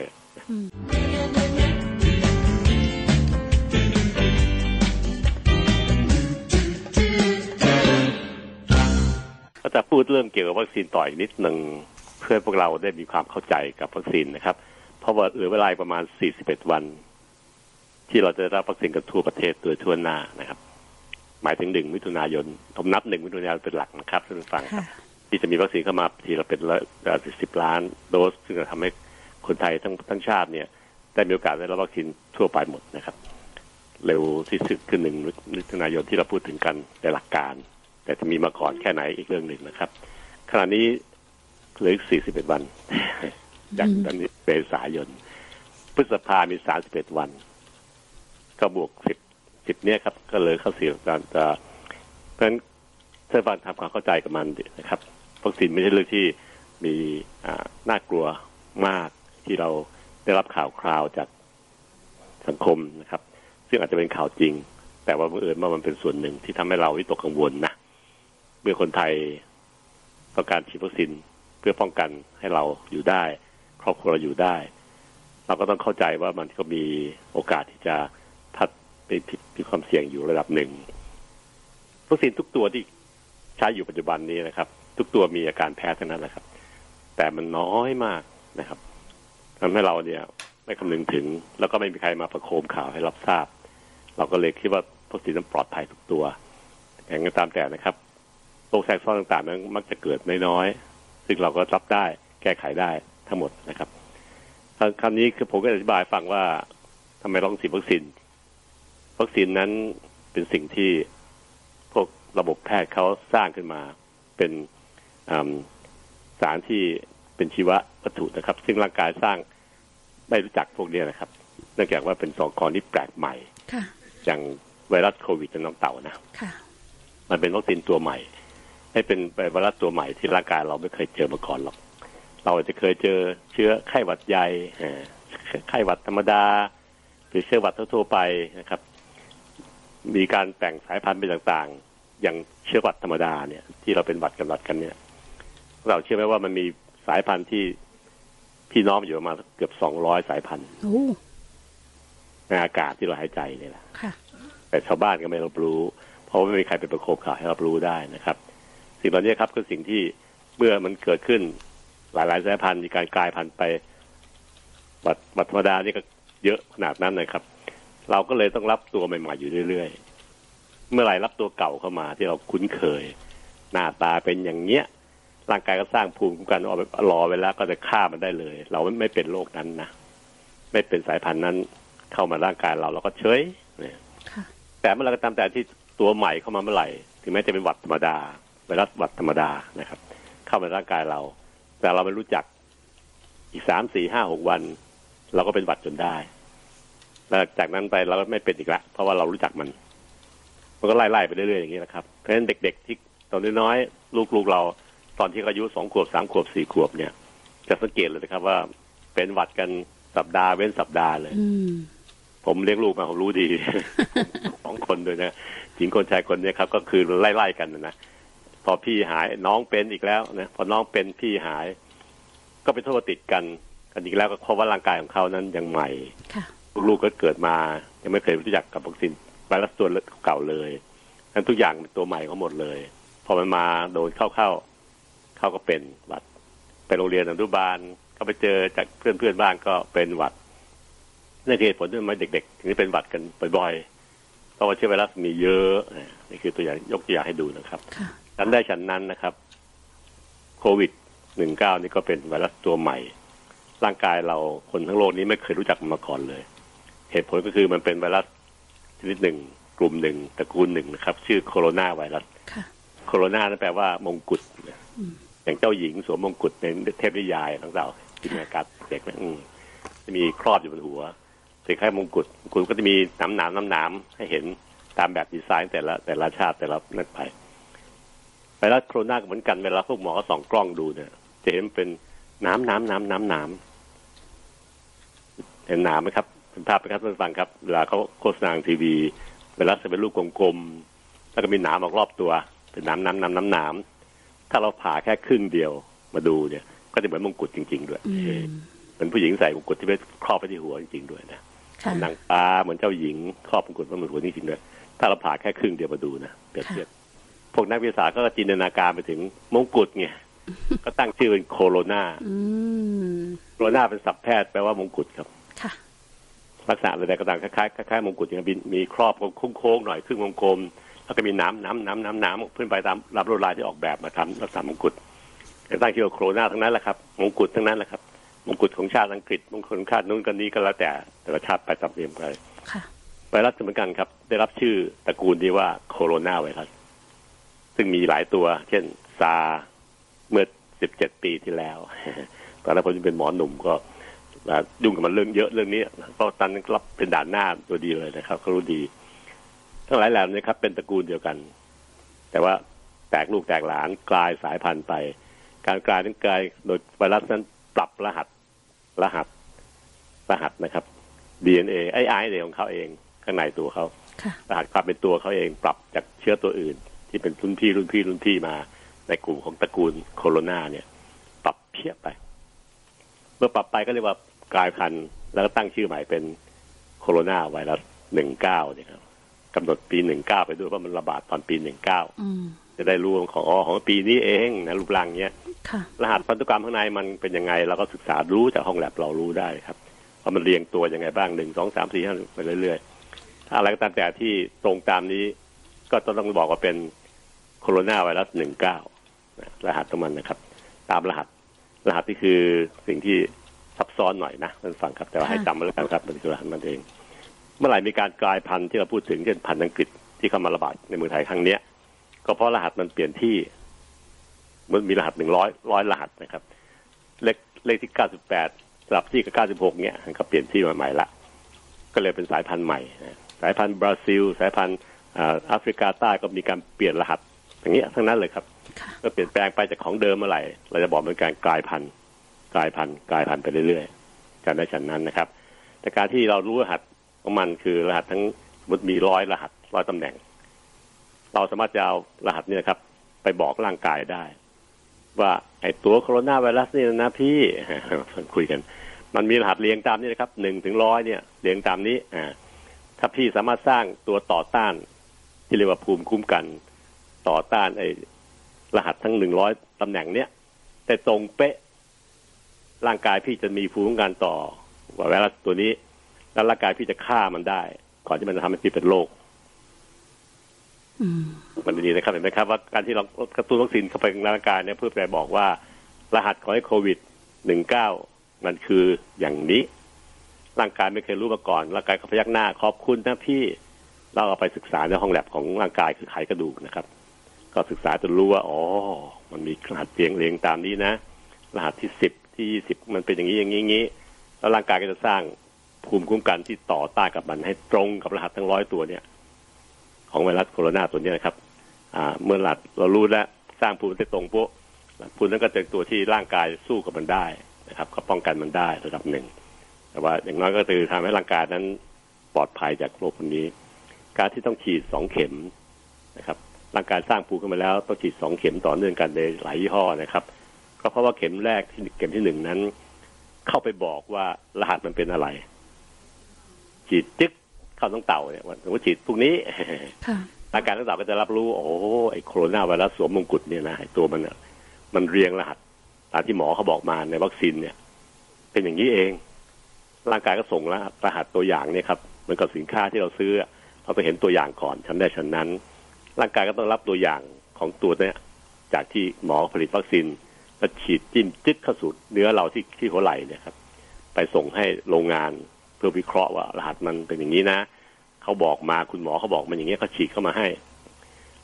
B: จะพูดเรื่องเกี่ยวกับวัคซีนต่ออีกนิดหนึ่งเพื่อพวกเราได้มีความเข้าใจกับวัคซีนนะครับ เพราะว่าเหลือเวลาประมาณ 41 วัน ที่เราจะได้รับวัคซีนกันทั่วประเทศโดยทั่วหน้านะครับ หมายถึงหนึ่งมิถุนายนผมนับหนึ่งมิถุนายนเป็นหลักนะครับท่านผู้ฟังครับ
C: ค่ะ
B: ที่จะมีวัคซีนเข้ามาทีละเป็นสิบล้านโดส ซึ่งจะทำให้คนไทยทั้งทั้งชาติเนี่ย ได้มีโอกาสได้รับวัคซีนทั่วไปหมดนะครับ เร็วที่สุดคือหนึ่งมิถุนายนที่เราพูดถึงกันในหลักการ แต่จะมีมาก่อนแค่ไหนอีกเรื่องหนึ่งนะครับ ขณะนี้เหลืออีก41 วันจากตอนนี้เมษายน พฤษภามี 31 วัน ก็บวก 10 10เนี่ยครับ ก็เลยเข้าเสียการจะเพราะฉะนั้นท่านฟังทำความเข้าใจกับมันนะครับวัคซีนไม่ใช่เรื่องที่มีอ่าน่ากลัวมากที่เราได้รับข่าวคราวจากสังคมนะครับ ซึ่งอาจจะเป็นข่าวจริง แต่ว่าบังเอิญว่ามันเป็นส่วนหนึ่งที่ทำให้เราวิตกกังวลนะ เมื่อคนไทยต้องการฉีดวัคซีนเพื่อป้องกันให้เราอยู่ได้ ครอบครัวเราอยู่ได้ เราก็ต้องเข้าใจว่ามันก็มีโอกาสที่จะพัดไปผิดมีความเสี่ยงอยู่ระดับหนึ่งวัคซีนทุกตัวที่ใช้อยู่ปัจจุบันนี้นะครับ ทุกตัวมีอาการแพ้ทั้งนั้นแหละครับ แต่มันน้อยมากนะครับทำให้เราเนี่ยไม่คำนึงถึง แล้วก็ไม่มีใครมาประโคมข่าวให้รับทราบ เราก็เลยคิดว่าวัคซีนนั้นปลอดภัยทุกตัวอย่างไรก็ตามแต่นะครับ โรคแทรกซ้อนต่างๆนั้นมักจะเกิดน้อยๆซึ่งเราก็รับได้แก้ไขได้ทั้งหมดนะครับคำนี้คือผมก็อธิบายฟังว่าทำไมต้องฉีดวัคซีนวัคซีนนั้นเป็นสิ่งที่พวกระบบแพทย์เขาสร้างขึ้นมาเป็นอืมสารที่เป็นชีววัตถุนะครับ ซึ่งร่างกายสร้างไม่รู้จักพวกเนี้ยนะครับ เนื่องจากว่าเป็นสองกรที่แปลกใหม่
C: ค่ะ
B: อย่างไวรัสโควิดในน้องเต่านะ
C: ค่ะ
B: มันเป็นวัคซีนตัวใหม่ ให้เป็นไวรัสตัวใหม่ที่ร่างกายเราไม่เคยเจอมาก่อนหรอก เราอาจจะเคยเจอเชื้อไข้หวัดใหญ่เอ่อไข้หวัดธรรมดา หรือเชื้อหวัดทั่วๆไปนะครับ มีการแบ่งสายพันธุ์เป็นต่างๆ อย่างเชื้อหวัดธรรมดาเนี่ย ที่เราเป็นหวัดกันหวัดกันเนี่ย เราเชื่อไหมว่ามันมีสายพันธุ์ที่พี่น้องอยู่ประมาณเกือบสองร้อยสายพันธุ์
C: โอ้
B: ในอากาศที่เราหายใจเนี่ยแหละ
C: ค่ะ
B: แต่ชาวบ้านก็ไม่รับรู้ เพราะว่าไม่มีใครไปประโคมข่าวให้รับรู้ได้นะครับ สิ่งเหล่านี้ครับคือสิ่งที่เมื่อมันเกิดขึ้นหลาย ๆ สายพันธุ์มีการกลายพันธุ์ไปบัตรบัตรธรรมดานี่ก็เยอะขนาดนั้นนะครับ เราก็เลยต้องรับตัวใหม่ ๆ อยู่เรื่อย ๆ เมื่อไหร่รับตัวเก่าเข้ามาที่เราคุ้นเคย หน้าตาเป็นอย่างเงี้ยร่างกายก็สร้างภูมิคุ้มกันเอาไปรอไว้แล้วก็จะฆ่ามันได้เลย เราไม่เป็นโรคนั้นนะไม่เป็นสายพันธุ์นั้นเข้ามาร่างกายเราเราก็เฉยเนี่ย
C: ค่ะ
B: แต่เมื่อไหรก็ตามแต่ที่ตัวใหม่เข้ามาเมื่อไหร่ ถึงแม้จะเป็นหวัดธรรมดา ไวรัสหวัดธรรมดานะครับ เข้ามาในร่างกายเรา แต่เราไม่รู้จักอีกสามสี่ห้าหกวัน เราก็เป็นหวัดจนได้แล้วจากนั้นไปเราก็ไม่เป็นอีกละเพราะว่าเรารู้จักมัน มันก็ไล่ๆไปเรื่อยๆอย่างนี้นะครับเพราะฉะนั้นเด็ก ๆ ที่ตอนน้อยๆลูกๆเรา ตอนที่เขาอายุสองขวบสามขวบสี่ขวบเนี่ย จะสังเกตเลยนะครับว่าเป็นหวัดกันสัปดาห์เว้นสัปดาห์เลย
C: อืม
B: ผมเลี้ยงลูกมาผมรู้ดีสองคนด้วยนะหญิงคนชายคนเนี้ครับ ก็คือไล่ๆกันนะนะ พอพี่หายน้องเป็นอีกแล้วนะพอน้องเป็นพี่หาย ก็เป็นโทษติดกันกันอีกแล้วก็เพราะว่าร่างกายของเขานั้นยังใหม่
C: ค่ะ
B: ลูกๆก็เกิดมา ยังไม่เคยรู้จักกับวัคซีนไวรัสตัวเก่าเลยนั้นทุกอย่างเป็นตัวใหม่เขาหมดเลย พอมันมาโดนเข้าเข้าเข้าก็เป็นหวัดไปโรงเรียนอนุบาลก็ไปเจอจากเพื่อนเพื่อนๆบ้านก็เป็นหวัดนั่นคือเหตุผลที่ทำไมเด็ก ๆ ถึงได้เป็นหวัดกันบ่อยๆเพราะว่าเชื้อไวรัสมีเยอะนี่คือตัวอย่างยกตัวอย่างให้ดูนะครับ
C: ค่ะ
B: ฉันได้ฉันนั้นนะครับ โควิดหนึ่งเก้านี่ก็เป็นไวรัสตัวใหม่ ร่างกายเราคนทั้งโลกนี้ไม่เคยรู้จักมันมาก่อนเลย เหตุผลก็คือมันเป็นไวรัสชนิดหนึ่ง กลุ่มหนึ่งตระกูลหนึ่งนะครับ ชื่อโคโรนาไวรัส
C: ค่ะ
B: โคโรนานั่นแปลว่ามงกุฎ
C: อืม
B: อย่างเจ้าหญิงสวมมงกุฎในเทพนิยายของเราจินตนาการเด็กนะอืมจะมีครอบอยู่บนหัวคล้ายๆมงกุฎมงกุฎก็จะมีหนามหนามน้ำหนามให้เห็นตามแบบดีไซน์แต่ละแต่ละชาติแต่ละนั่นไป ไวรัสโคโรนาก็เหมือนกันเวลาพวกหมอเขาส่องกล้องดูเนี่ย จะเห็นเป็นน้ำน้ำน้ำน้ำน้ำเห็นหนามไหมครับเป็นภาพไหมครับท่านผู้ฟังครับ เวลาเขาโฆษณาทางทีวีไวรัสจะเป็นลูกกลมๆแล้วก็มีหนามออกรอบตัว เป็นน้ำน้ำน้ำน้ำน้ำถ้าเราผ่าแค่ครึ่งเดียวมาดูเนี่ย ก็จะเหมือนมงกุฎจริง ๆ ด้วย
C: อืม
B: เหมือนผู้หญิงใส่มงกุฎที่ไปครอบไปที่หัวจริงๆด้วยนะ
C: ค่ะ
B: นางฟ้าเหมือนเจ้าหญิงครอบมงกุฎบนหัวจริงๆด้วยถ้าเราผ่าแค่ครึ่งเดียวมาดูนะเปรียบเทียบ พวกนักวิทยาศาสตร์ก็จินตนาการไปถึงมงกุฎไงก็ตั้งชื่อเป็นโคโรนา
C: อืม
B: โคโรนาเป็นศัพท์แพทย์แปลว่ามงกุฎครับ
C: ค่ะ
B: ลักษณะอะไรก็ตามคล้ายๆคล้ายๆมงกุฎอย่างมีมีครอบโค้งๆหน่อยครึ่งวงกลม แล้วก็มีน้ำน้ำน้ำน้ำน้ำขึ้นไปตามรับลวดลายที่ออกแบบมาทำลักษณะมงกุฎแต่ตั้งชื่อว่าโคโรนาทั้งนั้นแหละครับมงกุฎทั้งนั้นแหละครับมงกุฎของชาติอังกฤษมงกุฎของชาตินู้นกันนี้ก็แล้วแต่แต่ละชาติไปตามเรื่องไป
C: ค่ะ
B: ไวรัสเหมือนกันครับ ได้รับชื่อตระกูลที่ว่าโคโรนาไวรัส ซึ่งมีหลายตัว เช่นซาร์สเมื่อ17ปีที่แล้ว ตอนนั้นผมยังเป็นหมอหนุ่มก็ยุ่งกับมันเรื่องเยอะเรื่องนี้ก็ตอนนั้นรับเป็นด่านหน้าตัวดีเลยนะครับเขารู้ดี ทั้งหลายแหล่นี้ครับ เป็นตระกูลเดียวกัน แต่ว่าแตกลูกแตกหลานกลายสายพันธุ์ไป การกลายนั้นกลายโดยไวรัสนั้นปรับรหัสรหัสรหัสนะครับ DNA ไอ้ไอเของเขาเอง ข้างในตัวเขา
C: ค่ะ
B: รหัสความเป็นตัวเขาเองปรับจากเชื้อตัวอื่น ที่เป็นรุ่นพี่รุ่นพี่รุ่นพี่มา ในกลุ่มของตระกูลโคโรนาเนี่ย ปรับเพียบไป เมื่อปรับไปก็เรียกว่ากลายพันธุ์แล้วก็ตั้งชื่อใหม่เป็นโคโรนาไวรัสหนึ่งเก้าเนี่ยครับกำหนดปีหนึ่งเก้าไปด้วยว่ามันระบาดตอนปีหนึ่งเก้า
C: อืม
B: จะได้รู้ของอ๋อของปีนี้เองนะรูปร่างเนี้ย
C: ค่ะ
B: รหัสพันธุกรรมข้างในมันเป็นยังไงเราก็ศึกษารู้จากห้องแลบเรารู้ได้ครับว่ามันเรียงตัวยังไงบ้างหนึ่งสองสามสี่ห้าไปเรื่อยๆถ้าอะไรก็ตามแต่ที่ตรงตามนี้ ก็ต้องบอกว่าเป็น โคโรนาไวรัสหนึ่งเก้ารหัสของมันนะครับ ตามรหัส รหัสที่คือสิ่งที่ซับซ้อนหน่อยนะท่านฟังครับ แต่ว่าให้จำไว้แล้วกันครับมันคือรหัสมันเอง เมื่อไหร่มีการกลายพันธุ์ที่เราพูดถึงเช่นพันธุ์อังกฤษที่เข้ามาระบาดในเมืองไทยครั้งเนี้ย ก็เพราะรหัสมันเปลี่ยนที่ มันมีรหัสหนึ่งร้อยร้อยรหัสนะครับ เลขเลขที่เก้าสิบแปดสลับที่กับเก้าสิบหกเนี่ยมันก็เปลี่ยนที่มาใหม่ละก็เลยเป็นสายพันธุ์ใหม่นะสายพันธุ์บราซิล สายพันธุ์อ่าแอฟริกาใต้ก็มีการเปลี่ยนรหัส อย่างเงี้ยทั้งนั้นเลยครับ
C: ค่ะ
B: ก็เปลี่ยนแปลงไปจากของเดิมเมื่อไหร่เราจะบอกเป็นการกลายพันธุ์กลายพันธุ์กลายพันธุ์ไปเรื่อยๆกันได้ฉันนั้นนะครับ แต่การที่เรารู้รหัสของมันคือรหัสทั้งสมมติมีร้อยรหัสร้อยตำแหน่ง เราสามารถจะเอารหัสเนี่ยนะครับ ไปบอกร่างกายได้ ว่าไอ้ตัวโคโรนาไวรัสนี่นะพี่คุยกัน มันมีรหัสเรียงตามนี้นะครับหนึ่งถึงร้อยเนี่ยเรียงตามนี้อ่าถ้าพี่สามารถสร้างตัวต่อต้านที่เรียกว่าภูมิคุ้มกัน ต่อต้านไอ้รหัสทั้งหนึ่งร้อยตำแหน่งเนี้ยแต่ตรงเป๊ะ ร่างกายพี่จะมีภูมิคุ้มกันต่อไวรัสตัวนี้ แล้วร่างกายพี่จะฆ่ามันได้ ก่อนที่มันจะทำให้พี่เป็นโรค
C: อืม
B: มันดีนะครับเห็นไหมครับว่าการที่เรากระตุ้นวัคซีนเข้าไปในร่างกายเนี่ยเพื่อไปบอกว่า รหัสของไอ้โควิดหนึ่งเก้ามันคืออย่างนี้ ร่างกายไม่เคยรู้มาก่อน ร่างกายก็พยักหน้าขอบคุณนะพี่เราเอาไปศึกษาในห้องแลบของร่างกายคือไขกระดูกนะครับ ก็ศึกษาจนรู้ว่าอ๋อ มันมีรหัสเรียงเรียงตามนี้นะ รหัสที่สิบที่ยี่สิบมันเป็นอย่างนี้อย่างนี้งี้ แล้วร่างกายก็จะสร้างภูมิคุ้มกันที่ต่อต้านกับมันให้ตรงกับรหัสทั้งร้อยตัวเนี่ย ของไวรัสโคโรนาตัวนี้นะครับ อ่า เมื่อหลัดเรารู้แล้วสร้างภูมิได้ตรงปุ๊บภูมินั้นก็จะตัวที่ร่างกายสู้กับมันได้นะครับ ก็ป้องกันมันได้ระดับหนึ่ง แต่ว่าอย่างน้อยก็คือทำให้ร่างกายนั้นปลอดภัยจากโรคพวกนี้ การที่ต้องฉีดสองเข็มนะครับ ร่างกายสร้างภูมิขึ้นมาแล้วต้องฉีดสองเข็มต่อเนื่องกันในหลายยี่ห้อนะครับ ก็เพราะว่าเข็มแรกที่เข็มที่หนึ่งนั้น เข้าไปบอกว่ารหัสมันเป็นอะไร ฉีดจึ๊กเข้าต้องเต่าเนี่ยว่าสมมติฉีดพวกนี้
C: ค่ะ
B: ร่างกายทั้งสามก็จะรับรู้ โอ้ไอ้โคโรนาไวรัสสวมมงกุฎเนี่ยนะไอ้ตัวมันน่ะมันเรียงรหัสตามที่หมอเขาบอกมาในวัคซีนเนี่ย เป็นอย่างนี้เอง ร่างกายก็ส่งรหัสรหัสตัวอย่างเนี่ยครับเหมือนกับสินค้าที่เราซื้อเราไปเห็นตัวอย่างก่อนชั้นได้ชั้นนั้น ร่างกายก็ต้องรับตัวอย่างของตัวเนี้ยจากที่หมอผลิตวัคซีนแล้วฉีดจิ้มจึ๊กเข้าสู่เนื้อเราที่ที่หัวไหล่เนี่ยครับ ไปส่งให้โรงงานเพื่อวิเคราะห์ว่ารหัสมันเป็นอย่างนี้นะเขาบอกมาคุณหมอเขาบอกมันอย่างเงี้ยเขาฉีดเข้ามาให้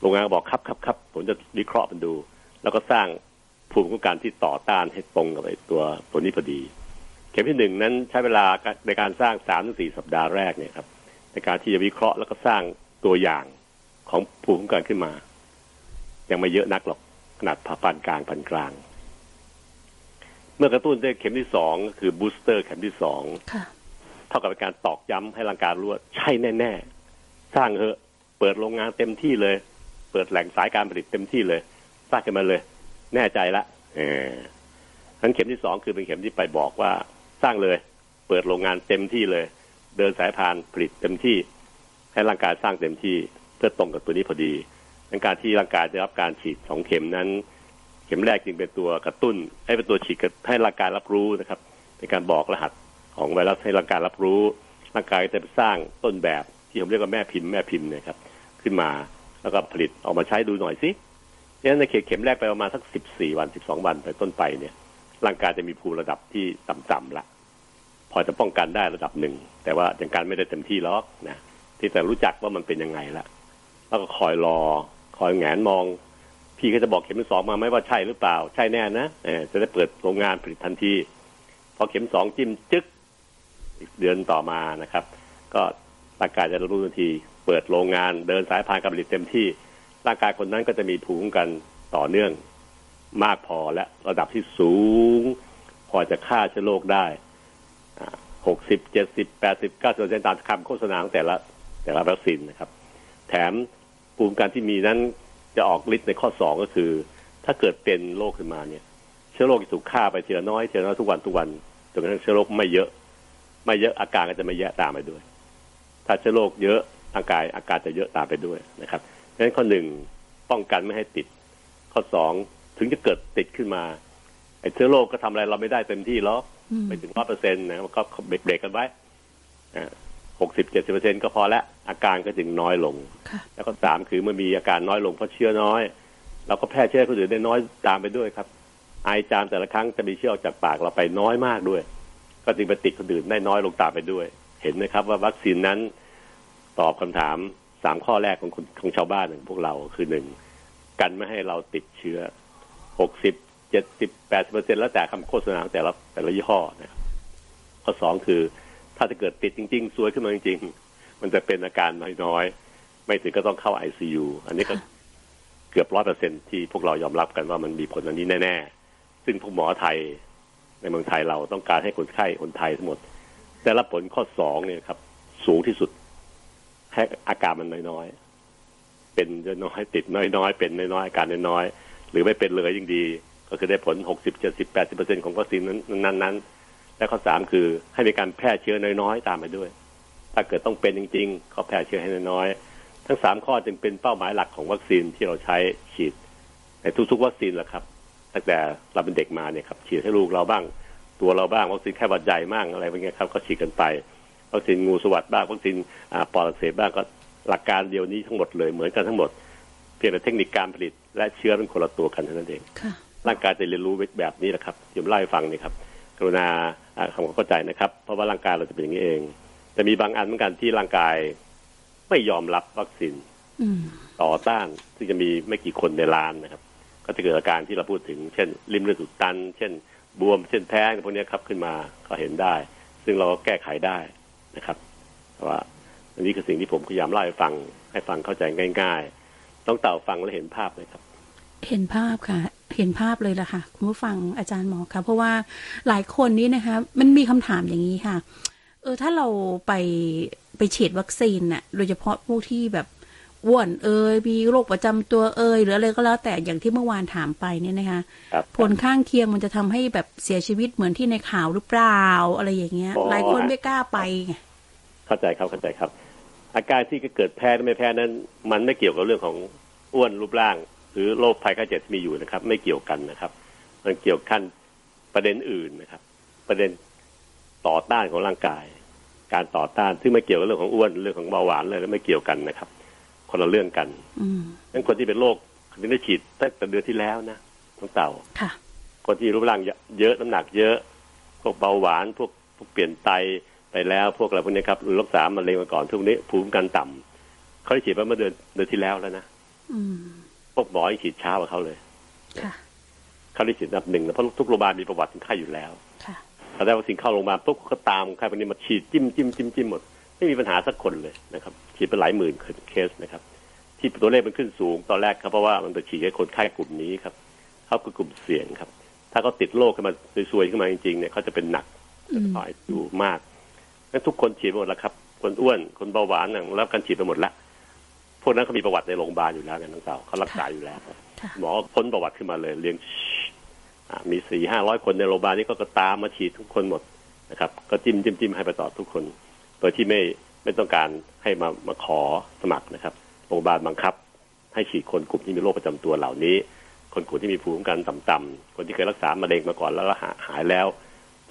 B: โรงงานก็บอกครับครับครับผมจะวิเคราะห์มันดู แล้วก็สร้างภูมิคุ้มกันที่ต่อต้านให้ตรงกับไอ้ตัวตัวนี้พอดี เข็มที่หนึ่งนั้นใช้เวลาในการสร้างสามถึงสี่สัปดาห์แรกเนี่ยครับในการที่จะวิเคราะห์แล้วก็สร้างตัวอย่าง ของภูมิคุ้มกันขึ้นมา ยังไม่เยอะนักหรอกขนาดผ่าปานกลางปานกลาง เมื่อกระตุ้นด้วยเข็มที่สองก็คือบูสเตอร์เข็มที่สอง
C: ค่ะ
B: เท่ากับเป็นการตอกย้ำให้ร่างกายรู้ว่าใช่แน่ ๆ สร้างเถอะเปิดโรงงานเต็มที่เลย เปิดแหล่งสายการผลิตเต็มที่เลยสร้างกันมาเลย แน่ใจละเออทั้นเข็มที่สองคือเป็นเข็มที่ไปบอกว่า สร้างเลย เปิดโรงงานเต็มที่เลย เดินสายพานผลิตเต็มที่ ให้ร่างกายสร้างเต็มที่ เพื่อตรงกับตัวนี้พอดีดังการที่ร่างกายได้รับการฉีดสองเข็มนั้น เข็มแรกจึงเป็นตัวกระตุ้น ให้เป็นตัวฉีดให้ร่างกายรับรู้นะครับในการบอกรหัสของไวรัสให้ร่างกายรับรู้ร่างกายจะไปสร้างต้นแบบที่ผมเรียกว่าแม่พิมพ์แม่พิมพ์เนี่ยครับ ขึ้นมาแล้วก็ผลิตออกมาใช้ดูหน่อยสิดังนั้นในเขตเข็มแรกไปประมาณสักสิบสี่วันสิบสองวันไปต้นไปเนี่ย ร่างกายจะมีภูมิระดับที่ต่ำๆละพอจะป้องกันได้ระดับหนึ่งแต่ว่าอยังการไม่ได้เต็มที่หรอกนะที่แต่รู้จักว่ามันเป็นยังไงละ แล้วก็คอยรอ คอยแงนมอง พี่ก็จะบอกเข็มสองมาไหมว่าใช่หรือเปล่า ใช่แน่นะเออจะได้เปิดโรงงานผลิตทันทีพอเข็มสองจิ้มจึ๊กอีกเดือนต่อมานะครับ ก็ร่างกายจะรู้ทันที เปิดโรงงานเดินสายพานการผลิตเต็มที่ ร่างกายคนนั้นก็จะมีภูมิคุ้มกันต่อเนื่องมากพอและระดับที่สูง พอจะฆ่าเชื้อโรคได้หกสิบเจ็ดสิบแปดสิบเก้าสิบเปอร์เซ็นตามคำโฆษณาของแต่ละแต่ละวัคซีนนะครับ แถม ภูมิคุ้มกันที่มีนั้นจะออกฤทธิ์ในข้อสองก็คือ ถ้าเกิดเป็นโรคขึ้นมาเนี่ย เชื้อโรคจะถูกฆ่าไปทีละน้อยทีละน้อยทุกวันทุกวันจนกระทั่งเชื้อโรคไม่เยอะ ไม่เยอะอาการก็จะไม่แย่ตามไปด้วย ถ้าเชื้อโรคเยอะร่างกายอาการจะเยอะตามไปด้วยนะครับดังนั้นข้อหนึ่งป้องกันไม่ให้ติด ข้อสองถึงจะเกิดติดขึ้นมาไอ้เชื้อโรคก็ทำอะไรเราไม่ได้เต็มที่หรอกไปถึงร้อยเปอร์เซ็นต์นะก็เบรกกันไว้ หกสิบเจ็ดสิบเปอร์เซ็นก็พอแล้วอาการก็จึงน้อยลง แล้วก็สามคือเมื่อมีอาการน้อยลงเพราะเชื้อน้อย เราก็แพร่เชื้อคนอื่นได้น้อยตามไปด้วยครับ ไอจามแต่ละครั้งจะมีเชื้อออกจากปากเราไปน้อยมากด้วย ก็จึงไปติดคนอื่นได้น้อยลงตามไปด้วย เห็นไหมครับว่าวัคซีนนั้นตอบคำถามสามข้อแรกของของชาวบ้านของพวกเราคือหนึ่งกันไม่ให้เราติดเชื้อหกสิบเจ็ดสิบแปดสิบเปอร์เซ็นแล้วแต่คำโฆษณาแต่ละแต่ละยี่ห้อนะครับข้อสองคือ ถ้าจะเกิดติดจริงๆซวยขึ้นมาจริง ๆ มันจะเป็นอาการน้อยๆ ไม่ถึงก็ต้องเข้าไอซียูอันนี้ก็เกือบร้อยเปอร์เซ็นที่พวกเรายอมรับกันว่ามันมีผลอันนี้แน่ ๆ ซึ่งพวกหมอไทยในเมืองไทยเราต้องการให้คนไข้คนไทยทั้งหมดได้รับผลข้อสองเนี่ยครับ สูงที่สุดให้อาการมันน้อยๆ เป็นน้อยติดน้อยๆ เป็นน้อยๆ อาการน้อยๆ หรือไม่เป็นเลยยิ่งดี ก็คือได้ผลหกสิบเจ็ดสิบแปดสิบเปอร์เซ็นของวัคซีนนั้นนั้น และข้อสามคือให้มีการแพร่เชื้อน้อยๆ ตามไปด้วย ถ้าเกิดต้องเป็นจริงๆก็แพร่เชื้อให้น้อยๆ ทั้งสามข้อจึงเป็นเป้าหมายหลักของวัคซีนที่เราใช้ฉีดในทุกๆ วัคซีนแหละครับ ตั้งแต่เราเป็นเด็กมาเนี่ยครับฉีดให้ลูกเราบ้าง ตัวเราบ้างวัคซีนแค่หวัดใหญ่บ้างอะไรแบบนี้ครับก็ฉีดกันไปวัคซีนงูสวัสดบ้างวัคซีนปอดอักเสบบ้างก็หลักการเดียวนี้ทั้งหมดเลยเหมือนกันทั้งหมด เพียงแต่เทคนิคการผลิต และเชื้อเป็นคนละตัวกันเท่านั้นเองร่างกายจะเรียนรู้แบบนี้แหละครับเดี๋ยวเล่าให้ฟังนี่ครับ กรุณา ทำความเข้าใจนะครับ เพราะว่าร่างกายเราจะเป็นอย่างนี้เอง แต่มีบางอันเหมือนกันที่ร่างกาย ไม่ยอมรับวัคซีนต่อต้านซึ่งจะมีไม่กี่คนในล้านนะครับ ก็จะเกิดอาการที่เราพูดถึง เช่นริมเลือดอุดตัน เช่น บวมเช่นแพ้งพวกนี้ครับขึ้นมาก็เห็นได้ ซึ่งเราก็แก้ไขได้นะครับเพราะว่าอันนี้คือสิ่งที่ผมพยายามเล่าให้ฟังให้ฟังเข้าใจง่าย ๆ ต้องเต่าฟังและเห็นภาพเลยครับ
C: เห็นภาพค่ะ เห็นภาพเลยล่ะค่ะ คุณผู้ฟังอาจารย์หมอค่ะเพราะว่าหลายคนนี้นะคะ มันมีคำถามอย่างนี้ค่ะ เออถ้าเราไปไปฉีดวัคซีนน่ะ โดยเฉพาะพวกที่แบบอ้วนเอยมีโรคประจำตัวเอยหรืออะไรก็แล้วแต่อย่างที่เมื่อวานถามไปเนี่ยนะคะผลข้างเคียงมันจะทำให้แบบเสียชีวิตเหมือนที่ในข่าวหรือเปล่า อะไรอย่างเงี้ย หลายคนไม่กล้าไปไง
B: เข้าใจครับเข้าใจครับ อาการที่เกิดแพ้ไม่แพ้นั้น มันไม่เกี่ยวกับเรื่องของอ้วนรูปร่างห รือโรคภัยไข้เจ็บที่มีอยู่นะครับ ไม่เกี่ยวกันนะครับ มันเกี่ยวกันประเด็นอื่นนะครับ ประเด็นต่อต้านของร่างกาย การต่อต้านซึ่งไม่เกี่ยวกับเรื่องของอ้วนเรื่องของเบาหวานเลยแล้วไม่เกี่ยวกันนะครับ คนละเรื่องกันนั้นคนที่เป็นโรคคนได้ฉีดตั้งแต่เดือนที่แล้วนะท้องเต่าคนที่รูปร่างเยอะน้ำหนักเยอะ พวกเบาหวาน พวกพวกเปลี่ยนไตไปแล้วพวกอะไรพวกนี้ครับรักษามันเร็วมาก่อนทุกนี้ภูมิคุ้มกันต่ำเขาได้ฉีดไปเมื่อเดือนเดือนที่แล้วแล้วนะ พวกหมอฉีดเช้ากว่าเขาเลยเขาได้ฉีดนับหนึ่งนะเพราะทุกโรงพยาบาลมีประวัติคนไข้อยู่แล้วถ้าได้วัคซีนเข้าโรงพยาบาลปุ๊บก็ตามใครคนนี้มาฉีดจิ้มจิ้มจิ้มจิ้มหมด ไม่มีปัญหาสักคนเลยนะครับ ฉีดไปหลายหมื่นเคสนะครับ ที่ตัวเลขมันขึ้นสูงตอนแรกครับเพราะว่ามันไปฉีดให้คนไข้กลุ่มนี้ครับเขาคือกลุ่มเสี่ยงครับ ถ้าเขาติดโรคขึ้นมาซวยๆขึ้นมาจริงๆเนี่ยเขาจะเป็นหนักจะต่อยดูมากนั้นทุกคนฉีดไปหมดแล้วครับ คนอ้วนคนเบาหวานแล้วกันฉีดไปหมดแล้ว พวกนั้นเขามีประวัติในโรงพยาบาลอยู่แล้วเนี่ยน้องสาวเขารักษาอยู่แล้วหมอพ้นประวัติขึ้นมาเลยเลี้ยงมีสี่ห้าร้อยคนในโรงพยาบาลนี้ก็ตามมาฉีดทุกคนหมดนะครับ ก็จิ้มจิ้มจิ้มให้ไปต่อทุกคน โดยที่ไม่ไม่ต้องการให้มามาขอสมัครนะครับโรงพยาบาลบังคับ ให้ฉีดคนกลุ่มที่มีโรคประจำตัวเหล่านี้ คนกลุ่มที่มีภูมิคุ้มกันต่ำๆคนที่เคยรักษามะเร็งมาก่อนแล้วก็หายแล้ว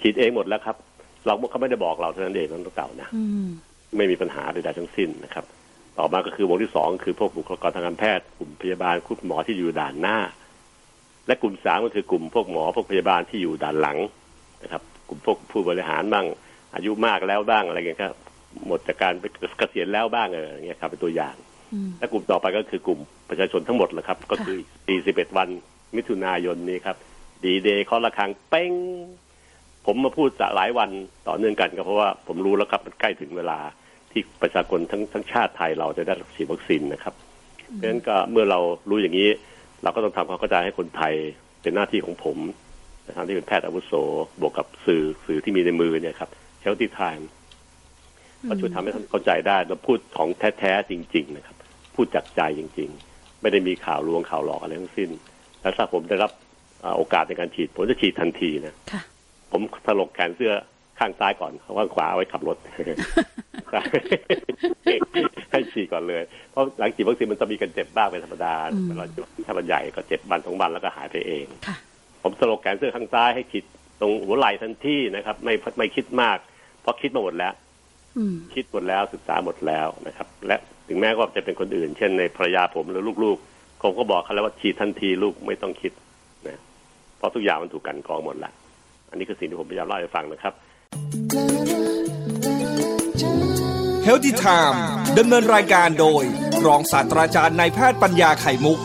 B: ฉีดเองหมดแล้วครับ เราเขาไม่ได้บอกเราเท่านั้นเองนั่นเก่านะ
C: อืม
B: ไม่มีปัญหาใดๆทั้งสิ้นนะครับ ต่อมาก็คือวงที่สองคือพวกบุคลากรทางการแพทย์กลุ่มพยาบาลคุณหมอที่อยู่ด่านหน้า และกลุ่มสามก็คือกลุ่มพวกหมอพวกพยาบาลที่อยู่ด่านหลังนะครับ กลุ่มพวกผู้บริหารบ้าง อายุมากแล้วบ้างอะไรเงี้ยครับ หมดจากการเกษียณแล้วบ้างเอออย่างเงี้ยครับเป็นตัวอย่าง
C: อืม
B: และกลุ่มต่อไปก็คือกลุ่มประชาชนทั้งหมดแหละครับ ก็คือ 41 วันมิถุนายนนี้ครับดีเดย์เคาะระฆังเป้งผมมาพูดจะหลายวันต่อเนื่องกันก็เพราะว่าผมรู้แล้วครับมันใกล้ถึงเวลา ที่ประชากรทั้งทั้งชาติไทยเราจะได้รับฉีดวัคซีนนะครับเพราะฉะนั้นก็เมื่อเรารู้อย่างนี้ เราก็ต้องทำความเข้าใจให้คนไทยเป็นหน้าที่ของผมนะครับที่เป็นแพทย์อาวุโสบวกกับสื่อสื่อที่มีในมือเนี่ยครับ Healthy Time ก็ช่วยทำให้ท่านเข้าใจได้เราพูดของแท้ๆจริง ๆ นะครับ พูดจากใจจริง ๆ ไม่ได้มีข่าวลวงข่าวหลอกอะไรทั้งสิ้น แล้วถ้าผมได้รับอ่าโอกาสในการฉีด ผมจะฉีดทันทีนะ
C: ค่ะ
B: ผมถลกแขนเสื้อ ข้างซ้ายก่อนข้างขวาเอาไว้ขับรถให้ฉีดก่อนเลย เพราะหลังฉีดวัคซีนมันจะมีกันเจ็บบ้างเป็นธรรมดา
C: อืม
B: เวลาถ้ามันใหญ่ก็เจ็บวันสองวันแล้วก็หายไปเอง
C: ค่ะ
B: ผมสลกแขนเสื้อข้างซ้ายให้ฉีดตรงหัวไหล่ทันทีนะครับ ไม่ไม่คิดมาก เพราะคิดมาหมดแล้ว
C: อืม
B: คิดหมดแล้วศึกษาหมดแล้วนะครับ และถึงแม้ว่าจะเป็นคนอื่น เช่นในภรรยาผมหรือลูกๆผมก็บอกเขาแล้วว่าฉีดทันทีลูกไม่ต้องคิดนะเพราะทุกอย่างมันถูกกลันกรองหมดแล้วอันนี้คือสิ่งที่ผมพยายามเล่าให้ฟังนะครับ
A: Healthy Time ดำเนินรายการโดย รองศาสตราจารย์นายแพทย์ปัญญาไข่มุก